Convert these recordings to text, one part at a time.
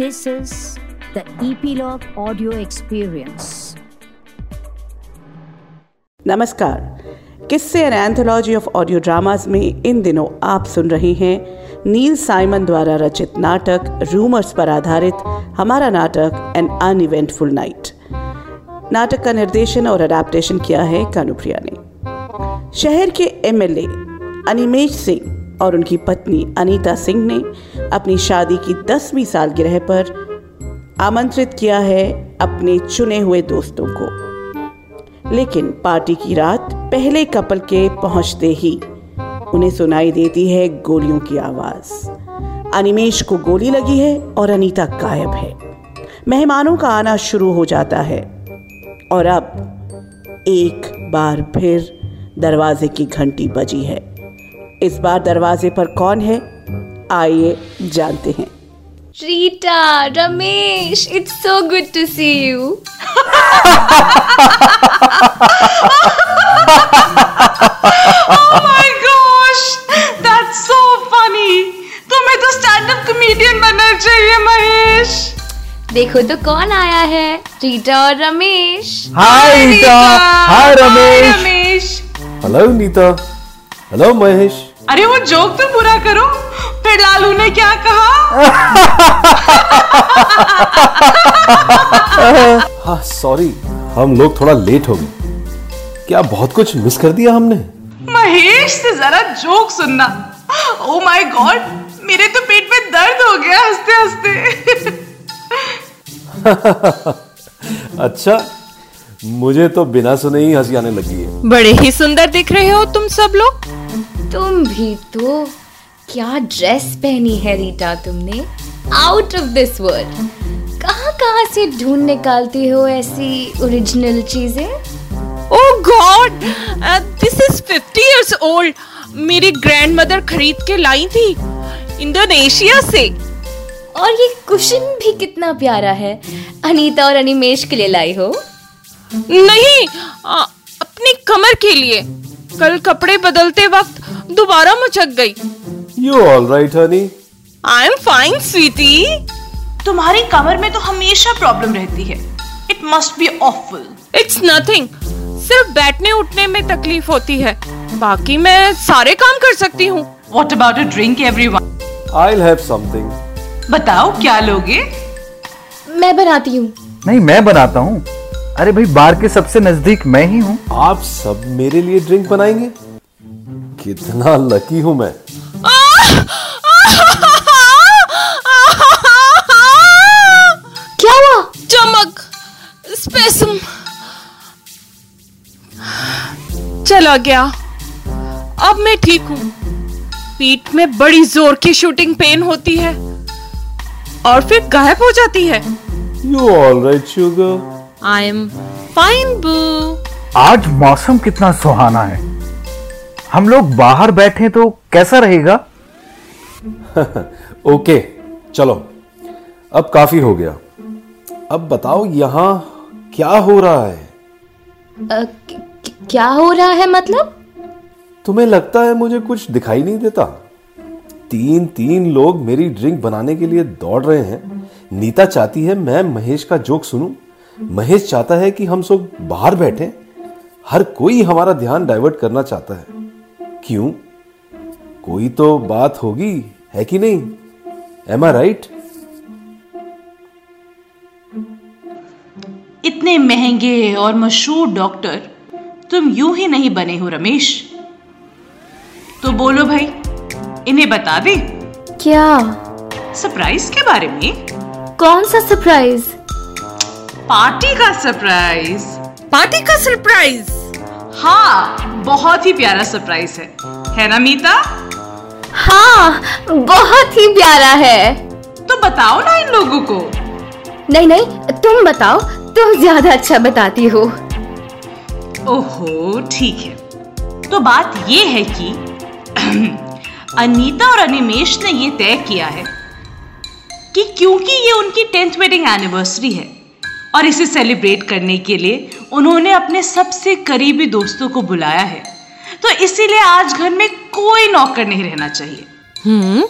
This is the Epilogue Audio Experience. नमस्कार। किस्से an anthology of audio dramas में इन दिनों आप सुन रहे हैं नील साइमन द्वारा रचित नाटक रूमर्स पर आधारित हमारा नाटक एन अनइवेंटफुल नाइट नाटक का निर्देशन और अडेप्टेशन किया है कानुप्रिया ने। शहर के एमएलए अनिमेश सिंह। और उनकी पत्नी अनीता सिंह ने अपनी शादी की दसवीं सालगिरह पर आमंत्रित किया है अपने चुने हुए दोस्तों को। लेकिन पार्टी की रात पहले कपल के पहुँचते ही उन्हें सुनाई देती है गोलियों की आवाज़। अनिमेश को गोली लगी है और अनीता गायब है। मेहमानों का आना शुरू हो जाता है। और अब एक बार फिर दरवाजे की घंटी बजी है। इस बार दरवाजे पर कौन है? आइए जानते हैं। Rita, Ramesh it's so good to see you Oh my gosh, that's so तुम्हें तो स्टैंड अप कॉमेडियन बनना चाहिए महेश। देखो तो कौन आया है? रीटा और Ramesh. Hi Neeta hi Ramesh Ramesh hello Neeta hello Mahesh अरे वो जोक तो पूरा करो। फिर लालू ने क्या कहा? हाँ सॉरी हम लोग थोड़ा लेट हो गए। क्या बहुत कुछ मिस कर दिया हमने? महेश से जरा जोक सुनना। ओ माय गॉड मेरे तो पेट में दर्द हो गया हँसते हँसते। अच्छा मुझे तो बिना सुने ही हँसी आने लगी है। बड़े ही सुंदर दिख रहे हो तुम सब लोग। तुम भी तो क्या ड्रेस पहनी है रीटा तुमने? आउट ऑफ़ दिस वर्ल्ड कहाँ कहाँ से ढूंढ निकालती हो ऐसी ओरिजिनल चीज़ें? ओह god this is 50 years old मेरी ग्रैंडमदर खरीद के लाई थी इंडोनेशिया से। और ये कुशन भी कितना प्यारा है। अनीता और अनिमेश के लिए लाई हो। नहीं आ, अपनी कमर के लिए। कल कपड़े बदलते वक्त दोबारा मुचक गई। You all right honey I am fine sweetie तुम्हारी कमर में तो हमेशा प्रॉब्लम रहती है। It must be awful it's nothing सिर्फ़ बैठने उठने में तकलीफ़ होती है। बाकी मैं सारे काम कर सकती हूँ। What about a drink everyone I have something बताओ क्या लोगे? मैं बनाती हूँ। नहीं मैं बनाता हूँ। अरे भाई बार के सबसे नज़दीक मैं ही हूँ। आप सब मेरे लिए ड्रिंक बनाएँगे? कितना लकी हूँ मैं। क्या हुआ? चमक स्पेसम चला गया। अब मैं ठीक हूँ। पीठ में बड़ी ज़ोर की शूटिंग पेन होती है और फिर गायब हो जाती है। You all right sugar I am fine boo आज मौसम कितना सुहाना है। हम लोग बाहर बैठे तो कैसा रहेगा? ओके चलो। अब काफ़ी हो गया। अब बताओ यहाँ क्या हो रहा है? क- क्या हो रहा है मतलब? तुम्हें लगता है मुझे कुछ दिखाई नहीं देता? तीन तीन लोग मेरी ड्रिंक बनाने के लिए दौड़ रहे हैं। नीता चाहती है मैं महेश का जोक सुनूं। महेश चाहता है कि हम सब बाहर बैठे। हर कोई हमारा ध्यान डाइवर्ट करना चाहता है। क्यों? कोई तो बात होगी है कि नहीं? एम आई राइट इतने महँगे और मशहूर डॉक्टर तुम यूँ ही नहीं बने हो रमेश। तो बोलो भाई इन्हें बता दे। क्या? सरप्राइज़ के बारे में? कौन सा सरप्राइज़ पार्टी का सरप्राइज़ पार्टी का सरप्राइज़ हाँ बहुत ही प्यारा सरप्राइज़ है। है ना मीता? हाँ बहुत ही प्यारा है। तो बताओ ना इन लोगों को। नहीं नहीं तुम बताओ तुम ज़्यादा अच्छा बताती हो। ओहो ठीक है। तो बात ये है कि अनीता और अनिमेश ने ये तय किया है कि क्योंकि ये उनकी टेंथ वेडिंग एनिवर्सरी है और इसे सेलिब्रेट करने के लिए उन्होंने अपने सबसे करीबी दोस्तों को बुलाया है। तो इसीलिए आज घर में कोई नौकर नहीं रहना चाहिए। हम्म?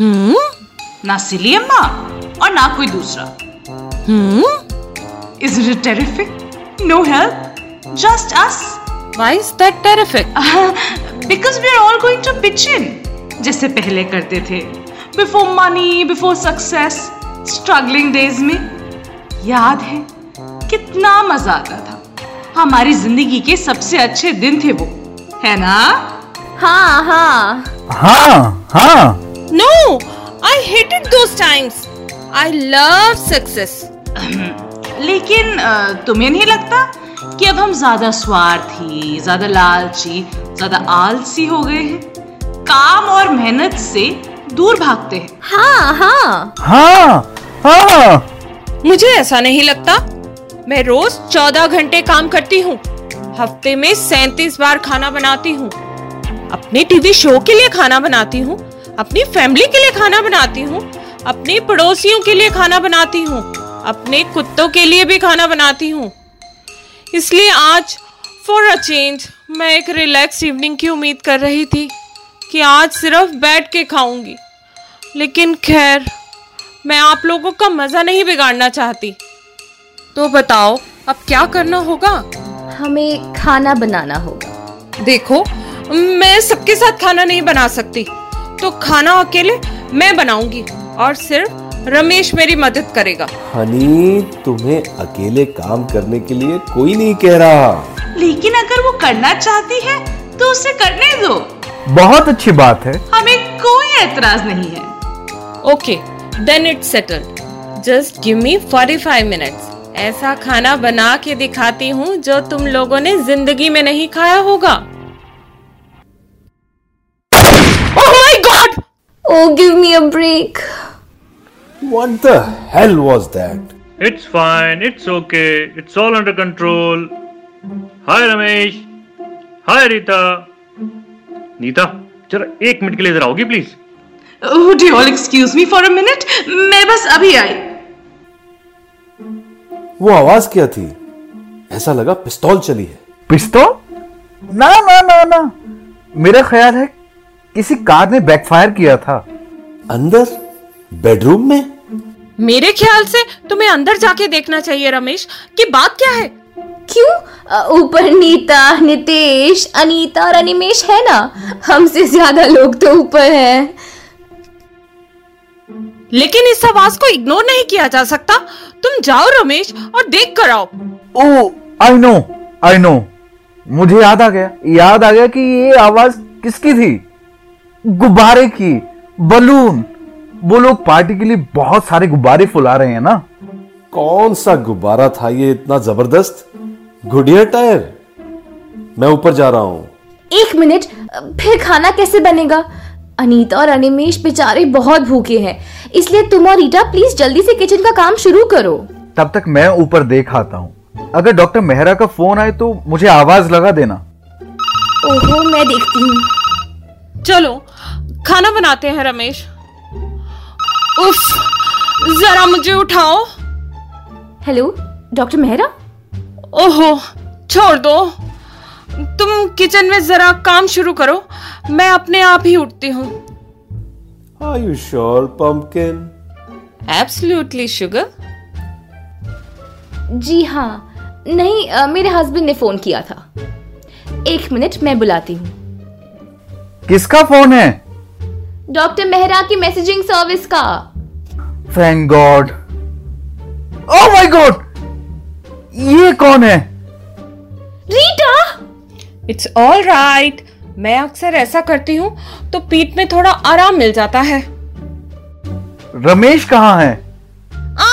हम्म? ना सिली अम्मा और ना कोई दूसरा। Is it terrific no help just us Why is that terrific? Because we are all going to pitch in जैसे पहले करते थे। Before money before success struggling days में। याद है? कितना मज़ा आता था। हमारी ज़िंदगी के सबसे अच्छे दिन थे वो। है ना? हाँ हाँ। हाँ हाँ। No, I hated those times. I love success. लेकिन तुम्हें नहीं लगता कि अब हम ज़्यादा स्वार्थी ज़्यादा लालची ज़्यादा आलसी हो गए हैं? काम और मेहनत से दूर भागते हैं। हाँ हाँ। हाँ हाँ। मुझे ऐसा नहीं लगता। मैं रोज चौदह घंटे काम करती हूँ। हफ़्ते में सैतीस बार खाना बनाती हूँ। अपने टीवी शो के लिए खाना बनाती हूँ। अपनी फैमिली के लिए खाना बनाती हूँ। अपने पड़ोसियों के लिए खाना बनाती हूँ। अपने कुत्तों के लिए भी खाना बनाती हूँ। इसलिए आज फॉर अ चेंज मैं एक रिलैक्स इवनिंग की उम्मीद कर रही थी कि आज सिर्फ़ बैठ के खाऊँगी। लेकिन खैर मैं आप लोगों का मज़ा नहीं बिगाड़ना चाहती। तो बताओ अब क्या करना होगा? हमें खाना बनाना होगा। देखो मैं सबके साथ खाना नहीं बना सकती। तो खाना अकेले मैं बनाऊँगी और सिर्फ़ रमेश मेरी मदद करेगा। हनी तुम्हें अकेले काम करने के लिए कोई नहीं कह रहा। लेकिन अगर वो करना चाहती है तो उसे करने दो। बहुत अच्छी बात है। हमें कोई एतराज़ नहीं है। Okay then it's settled just give me 45 minutes ऐसा खाना बना के दिखाती हूँ जो तुम लोगों ने ज़िंदगी में नहीं खाया होगा ओह my god Oh, give me a break. What the hell was that? It's fine, it's okay, it's all under control. Hi Ramesh. Hi Rita. Neeta जरा एक मिनट के लिए इधर आओगी please Would you all excuse me for a minute? मैं बस अभी आई। वो आवाज़ क्या थी? ऐसा लगा पिस्तौल चली है। पिस्तौल? ना ना ना ना। मेरा ख्याल है किसी कार ने बैकफायर किया था। अंदर? बेडरूम में? मेरे ख्याल से तुम्हें अंदर जाके देखना चाहिए रमेश। कि बात क्या है? क्यों? ऊपर नीता नितेश अनीता और अनिमेश है ना? हमसे ज़्यादा लोग तो ऊपर हैं। लेकिन इस आवाज़ को इग्नोर नहीं किया जा सकता। तुम जाओ रमेश और देख कर आओ। ओ आई नो आई नो मुझे याद आ गया। याद आ गया कि ये आवाज़ किसकी थी? गुब्बारे की। बलून। वो लोग पार्टी के लिए बहुत सारे गुब्बारे फुला रहे हैं ना। कौन सा गुब्बारा था ये इतना ज़बरदस्त? Goodyear tyre. मैं ऊपर जा रहा हूँ। एक मिनट फिर खाना कैसे बनेगा? अनीता और अनिमेश बेचारे बहुत भूखे हैं। इसलिए तुम और रीटा प्लीज़ जल्दी से किचन का काम शुरू करो। तब तक मैं ऊपर देख आता हूँ। अगर डॉक्टर मेहरा का फ़ोन आए तो मुझे आवाज़ लगा देना। ओहो मैं देखती हूँ। चलो खाना बनाते हैं रमेश। उफ जरा मुझे उठाओ। Hello doctor Mehra? ओहो छोड़ दो। तुम किचन में जरा काम शुरू करो मैं अपने आप ही उठती हूँ। Are you sure pumpkin absolutely sugar जी हाँ नहीं अ, मेरे हस्बैंड ने फ़ोन किया था। एक मिनट मैं बुलाती हूँ। किसका फ़ोन है? डॉक्टर मेहरा की मैसेजिंग सर्विस का। Thank God oh my God ये कौन है? रीटा इट्स ऑल राइट मैं अक्सर ऐसा करती हूँ तो पीठ में थोड़ा आराम मिल जाता है। रमेश कहाँ है? आ,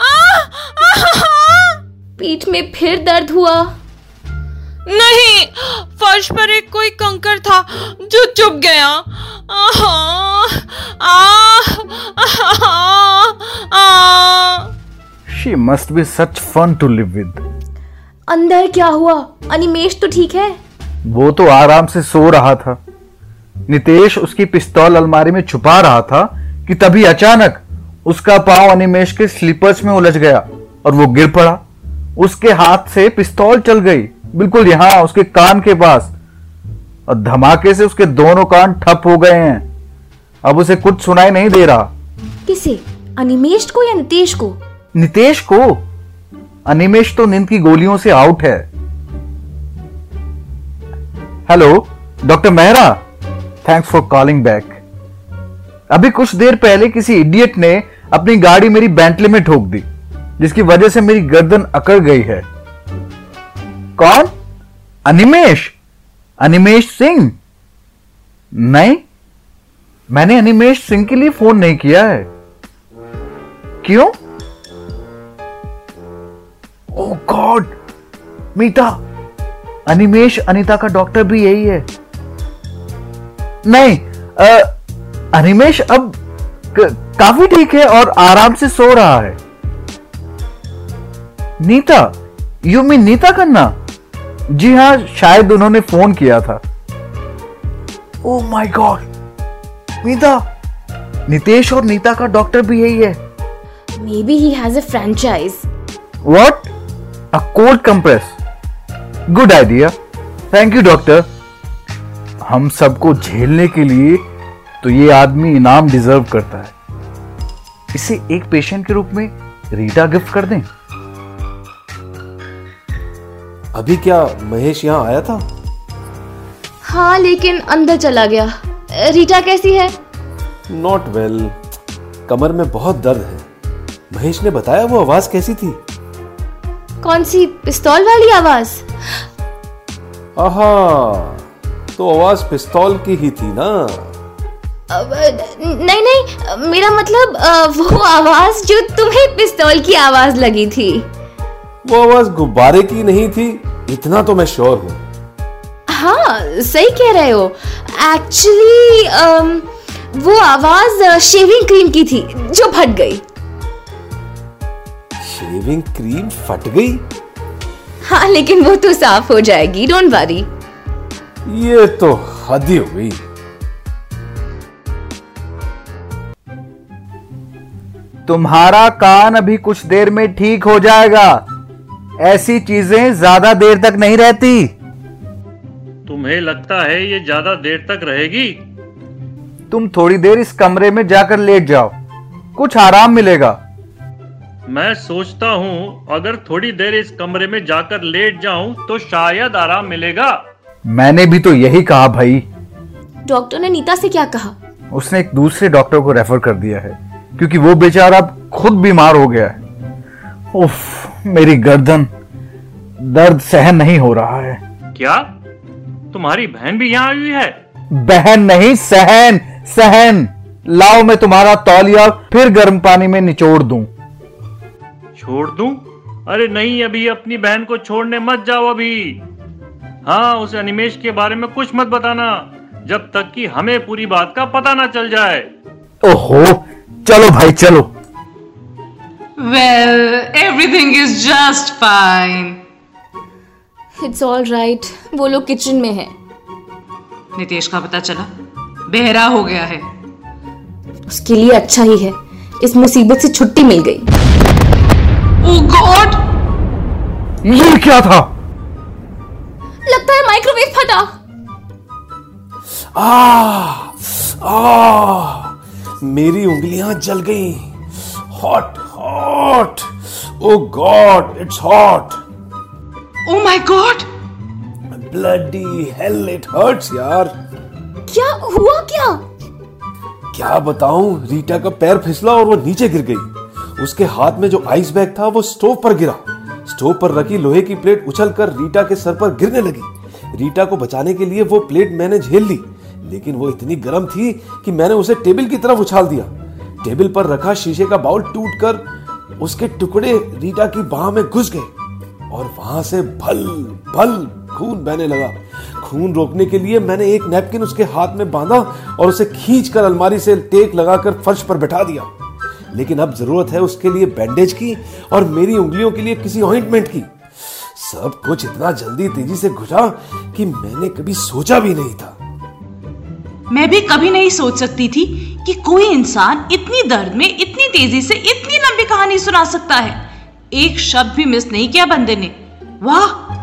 आ, आ, पीठ में फिर दर्द हुआ। नहीं फर्श पर एक कोई कंकर था जो चुप गया। आहा, आ, आ, आ, she must be such fun to live with अंदर क्या हुआ? अनिमेश तो ठीक है? वो तो आराम से सो रहा था। नितेश उसकी पिस्तौल अलमारी में छुपा रहा था कि तभी अचानक उसका पाँव अनिमेश के स्लीपर्स में उलझ गया और वो गिर पड़ा। उसके हाथ से पिस्तौल चल गई बिल्कुल यहाँ उसके कान के पास। और धमाके से उसके दोनों कान ठप हो गए हैं। अब उसे कुछ सुनाई नहीं दे रहा। किसे? अनिमेश को या नितेश को? नितेश को? अनिमेश तो नींद की गोलियों से आउट है। Hello doctor Mehra thanks for calling back अभी कुछ देर पहले किसी इडियट ने अपनी गाड़ी मेरी बैंटले में ठोक दी जिसकी वजह से मेरी गर्दन अकड़ गई है। कौन? अनिमेश। अनिमेश सिंह। नहीं मैंने अनिमेश सिंह के लिए फ़ोन नहीं किया है। क्यों? ओ गॉड मीता अनिमेश अनीता का डॉक्टर भी यही है। नहीं अ, अनिमेश अब काफ़ी ठीक है और आराम से सो रहा है। Neeta you mean Neeta Khanna? जी हाँ शायद उन्होंने फ़ोन किया था। Oh my God Nita Nitesh और नीता का डॉक्टर भी यही है। Maybe he has a franchise What? A cold compress. Good idea thank you doctor हम सबको झेलने के लिए तो ये आदमी इनाम डिजर्व करता है। इसे एक पेशेंट के रूप में रीटा गिफ्ट कर दें। अभी क्या महेश यहाँ आया था? हाँ लेकिन अंदर चला गया। रीटा कैसी है? Not well well. कमर में बहुत दर्द है। महेश ने बताया वो आवाज़ कैसी थी? कौन सी? पिस्तौल वाली आवाज़? आहा तो आवाज़ पिस्तौल की ही थी ना? नहीं नहीं मेरा मतलब वो आवाज़ जो तुम्हें पिस्तौल की आवाज़ लगी थी। वो आवाज़ गुब्बारे की नहीं थी इतना तो मैं श्योर हूँ। हाँ सही कह रहे हो। एक्चुअली वो आवाज़ शेविंग क्रीम की थी जो फट गई। शेविंग क्रीम फट गई? हाँ लेकिन वो तो साफ़ हो जाएगी डोंट वरी ये तो हद ही हो गई। तुम्हारा कान अभी कुछ देर में ठीक हो जाएगा। ऐसी चीज़ें ज़्यादा देर तक नहीं रहती। तुम्हें लगता है ये ज़्यादा देर तक रहेगी? तुम थोड़ी देर इस कमरे में जाकर लेट जाओ। कुछ आराम मिलेगा। मैं सोचता हूँ अगर थोड़ी देर इस कमरे में जाकर लेट जाऊँ तो शायद आराम मिलेगा। मैंने भी तो यही कहा भाई। डॉक्टर ने नीता से क्या कहा? उसने एक दूसरे डॉक्टर को रेफर कर दिया है क्योंकि वो बेचारा अब खुद बीमार हो गया है। उफ मेरी गर्दन दर्द सहन नहीं हो रहा है। क्या? तुम्हारी बहन भी यहाँ आई हुई है? बहन नहीं सहन सहन। लाओ मैं तुम्हारा तौलिया फिर गर्म पानी में निचोड़ दूँ। छोड़ दूँ? अरे नहीं अभी अपनी बहन को छोड़ने मत जाओ अभी। हाँ उस अनिमेश के बारे में कुछ मत बताना जब तक कि हमें पूरी बात का पता ना चल जाए। ओहो चलो भाई चलो। Well everything is just fine it's all right वो लोग किचन में है। नितेश का पता चला। बेहरा हो गया है। उसके लिए अच्छा ही है। इस मुसीबत से छुट्टी मिल गई। गॉड ये क्या था? लगता है माइक्रोवेव फटा। आ, आ, मेरी उंगलियाँ जल गई। Hot hot oh god it's hot oh my god bloody hell it hurts यार। क्या हुआ क्या? क्या बताऊँ रीटा का पैर फिसला और वो नीचे गिर गई। उसके हाथ में जो आइस बैग था, वो स्टोव पर गिरा। स्टोव पर रखी लोहे की प्लेट उछलकर रीटा के सर पर गिरने लगी। रीटा को बचाने के लिए वो प्लेट मैंने झेल ली, लेकिन वो इतनी गर्म थी कि मैंने उसे टेबल की तरफ़ उछाल दिया। टेबल पर रखा शीशे का बाउल टूटकर उसके टुकड़े रीटा की बाह में घुस गए और वहाँ से भल भल खून बहने लगा। खून रोकने के लिए मैंने एक नैपकिन उसके हाथ में बांधा और उसे खींचकर अलमारी से टेक लगाकर फर्श पर बैठा दिया। लेकिन अब ज़रूरत है उसके लिए बैंडेज की और मेरी उंगलियों के लिए किसी ऑइंटमेंट की। सब कुछ इतना जल्दी तेज़ी से घुसा कि मैंने कभी सोचा भी नहीं था। मैं भी कभी नहीं सोच सकती थी कि कोई इंसान इतनी दर्द में इतनी तेज़ी से इतनी लंबी कहानी सुना सकता है। एक शब्द भी मिस नहीं किया बंदे ने। वाह!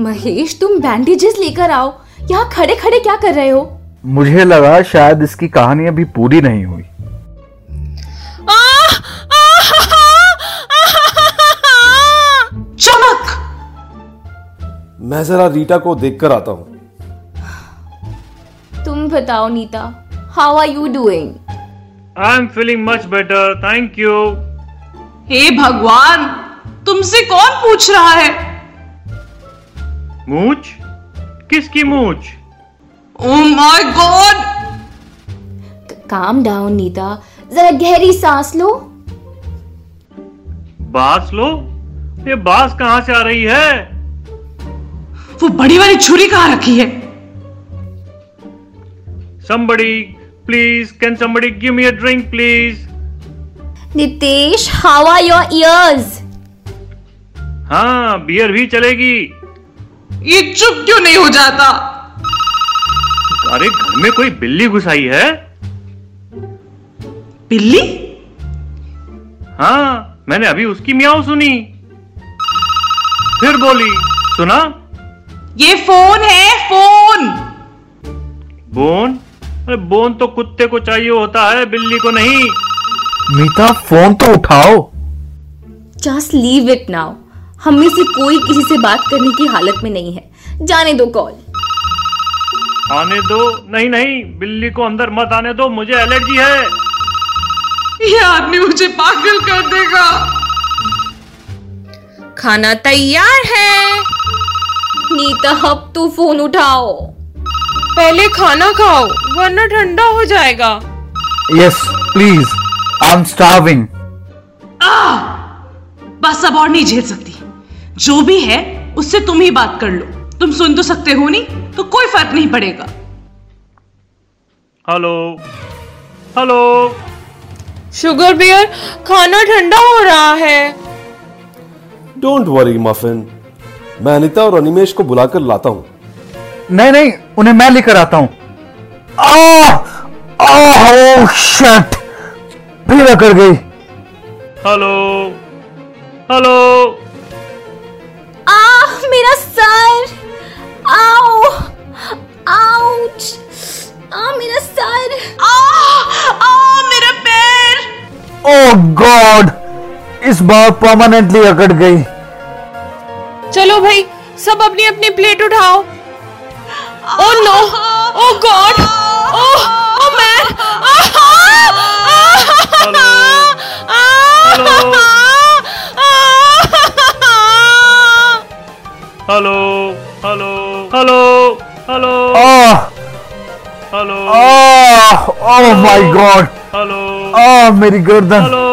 महेश तुम बैंडेजेस लेकर आओ। यहाँ खड़े खड़े क्या कर रहे हो? मुझे लगा शायद इसकी कहानी अभी पूरी नहीं हुई। मैं जरा रीटा को देखकर आता हूँ। तुम बताओ Nita how are you doing I am feeling much better thank you हे भगवान तुमसे कौन पूछ रहा है? मूछ किसकी मूछ ओ my god calm down Nita जरा गहरी सांस लो। बास लो? ये बास कहाँ से आ रही है? वो बड़ी वाली छुरी कहाँ रखी है? Somebody please can somebody give me a drink please? Nitesh how are your ears हाँ बियर भी चलेगी। ये चुप क्यों नहीं हो जाता? अरे घर में कोई बिल्ली घुसाई है? बिल्ली? हाँ मैंने अभी उसकी मियाओ सुनी। फिर बोली सुना? ये फ़ोन है फ़ोन। बोन? अरे बोन तो कुत्ते को चाहिए होता है बिल्ली को नहीं। मीता फ़ोन तो उठाओ। जस्ट लीव इट नाउ हम में से कोई किसी से बात करने की हालत में नहीं है। जाने दो कॉल आने दो? नहीं नहीं बिल्ली को अंदर मत आने दो मुझे एलर्जी है। ये आदमी मुझे पागल कर देगा। खाना तैयार है। नीता अब तो फ़ोन उठाओ। पहले खाना खाओ वरना ठंडा हो जाएगा। Yes please I am starving बस अब और नहीं झेल सकती। जो भी है उससे तुम ही बात कर लो। तुम सुन तो सकते हो नहीं तो कोई फ़र्क नहीं पड़ेगा। हेलो हेलो शुगर बियर खाना ठंडा हो रहा है। डोंट वरी मफिन मैं अनिता और अनिमेश को बुलाकर लाता हूँ। नहीं नहीं उन्हें मैं लेकर आता हूँ। ओह शिट फिर अकड़ गई। Hello hello. आ मेरा सर। आओ आउच आ मेरा सर। आ, आ, मेरा पैर। ओह गॉड इस बार परमानेंटली अकड़ गई। चलो भाई सब अपनी अपनी प्लेट उठाओ। ओ no oh God oh oh man hello hello hello hello hello oh hello oh oh my God hello oh मेरी गर्दन. हेलो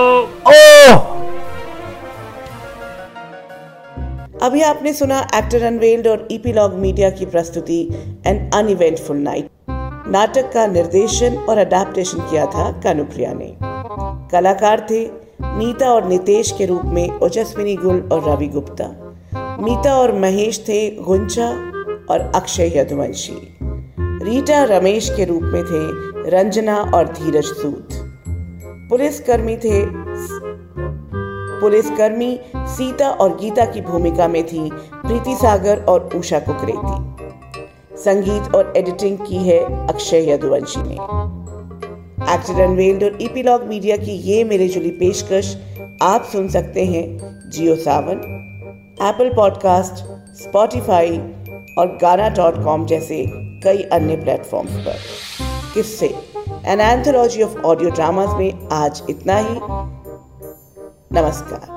ओह अभी आपने सुना एक्टर अनवेल्ड और ईपीलॉग मीडिया की प्रस्तुति एन अनइवेंटफुल नाइट नाटक का निर्देशन और अडेप्टेशन किया था कानुप्रिया ने। कलाकार थे नीता और नितेश के रूप में ओजस्विनी गुल और रवि गुप्ता। मीता और महेश थे गुंजा और अक्षय यदुवंशी। रीटा रमेश के रूप में थे रंजना और धीरज सूद पुलिसकर्मी थे पुलिसकर्मी सीता और गीता की भूमिका में थी, प्रीति सागर और उषा कुकरेती। संगीत और एडिटिंग की है अक्षय यदुवंशी ने। एक्टर अनवेल्ड और ईपीलॉग मीडिया की ये मेरे जुली पेशकश आप सुन सकते हैं Jio Saavn Apple podcast Spotify और गाना डॉट कॉम जैसे कई अन्य प्लेटफॉर्म्स पर। किससे? An anthology of audio dramas में आज इतना ही। नमस्कार।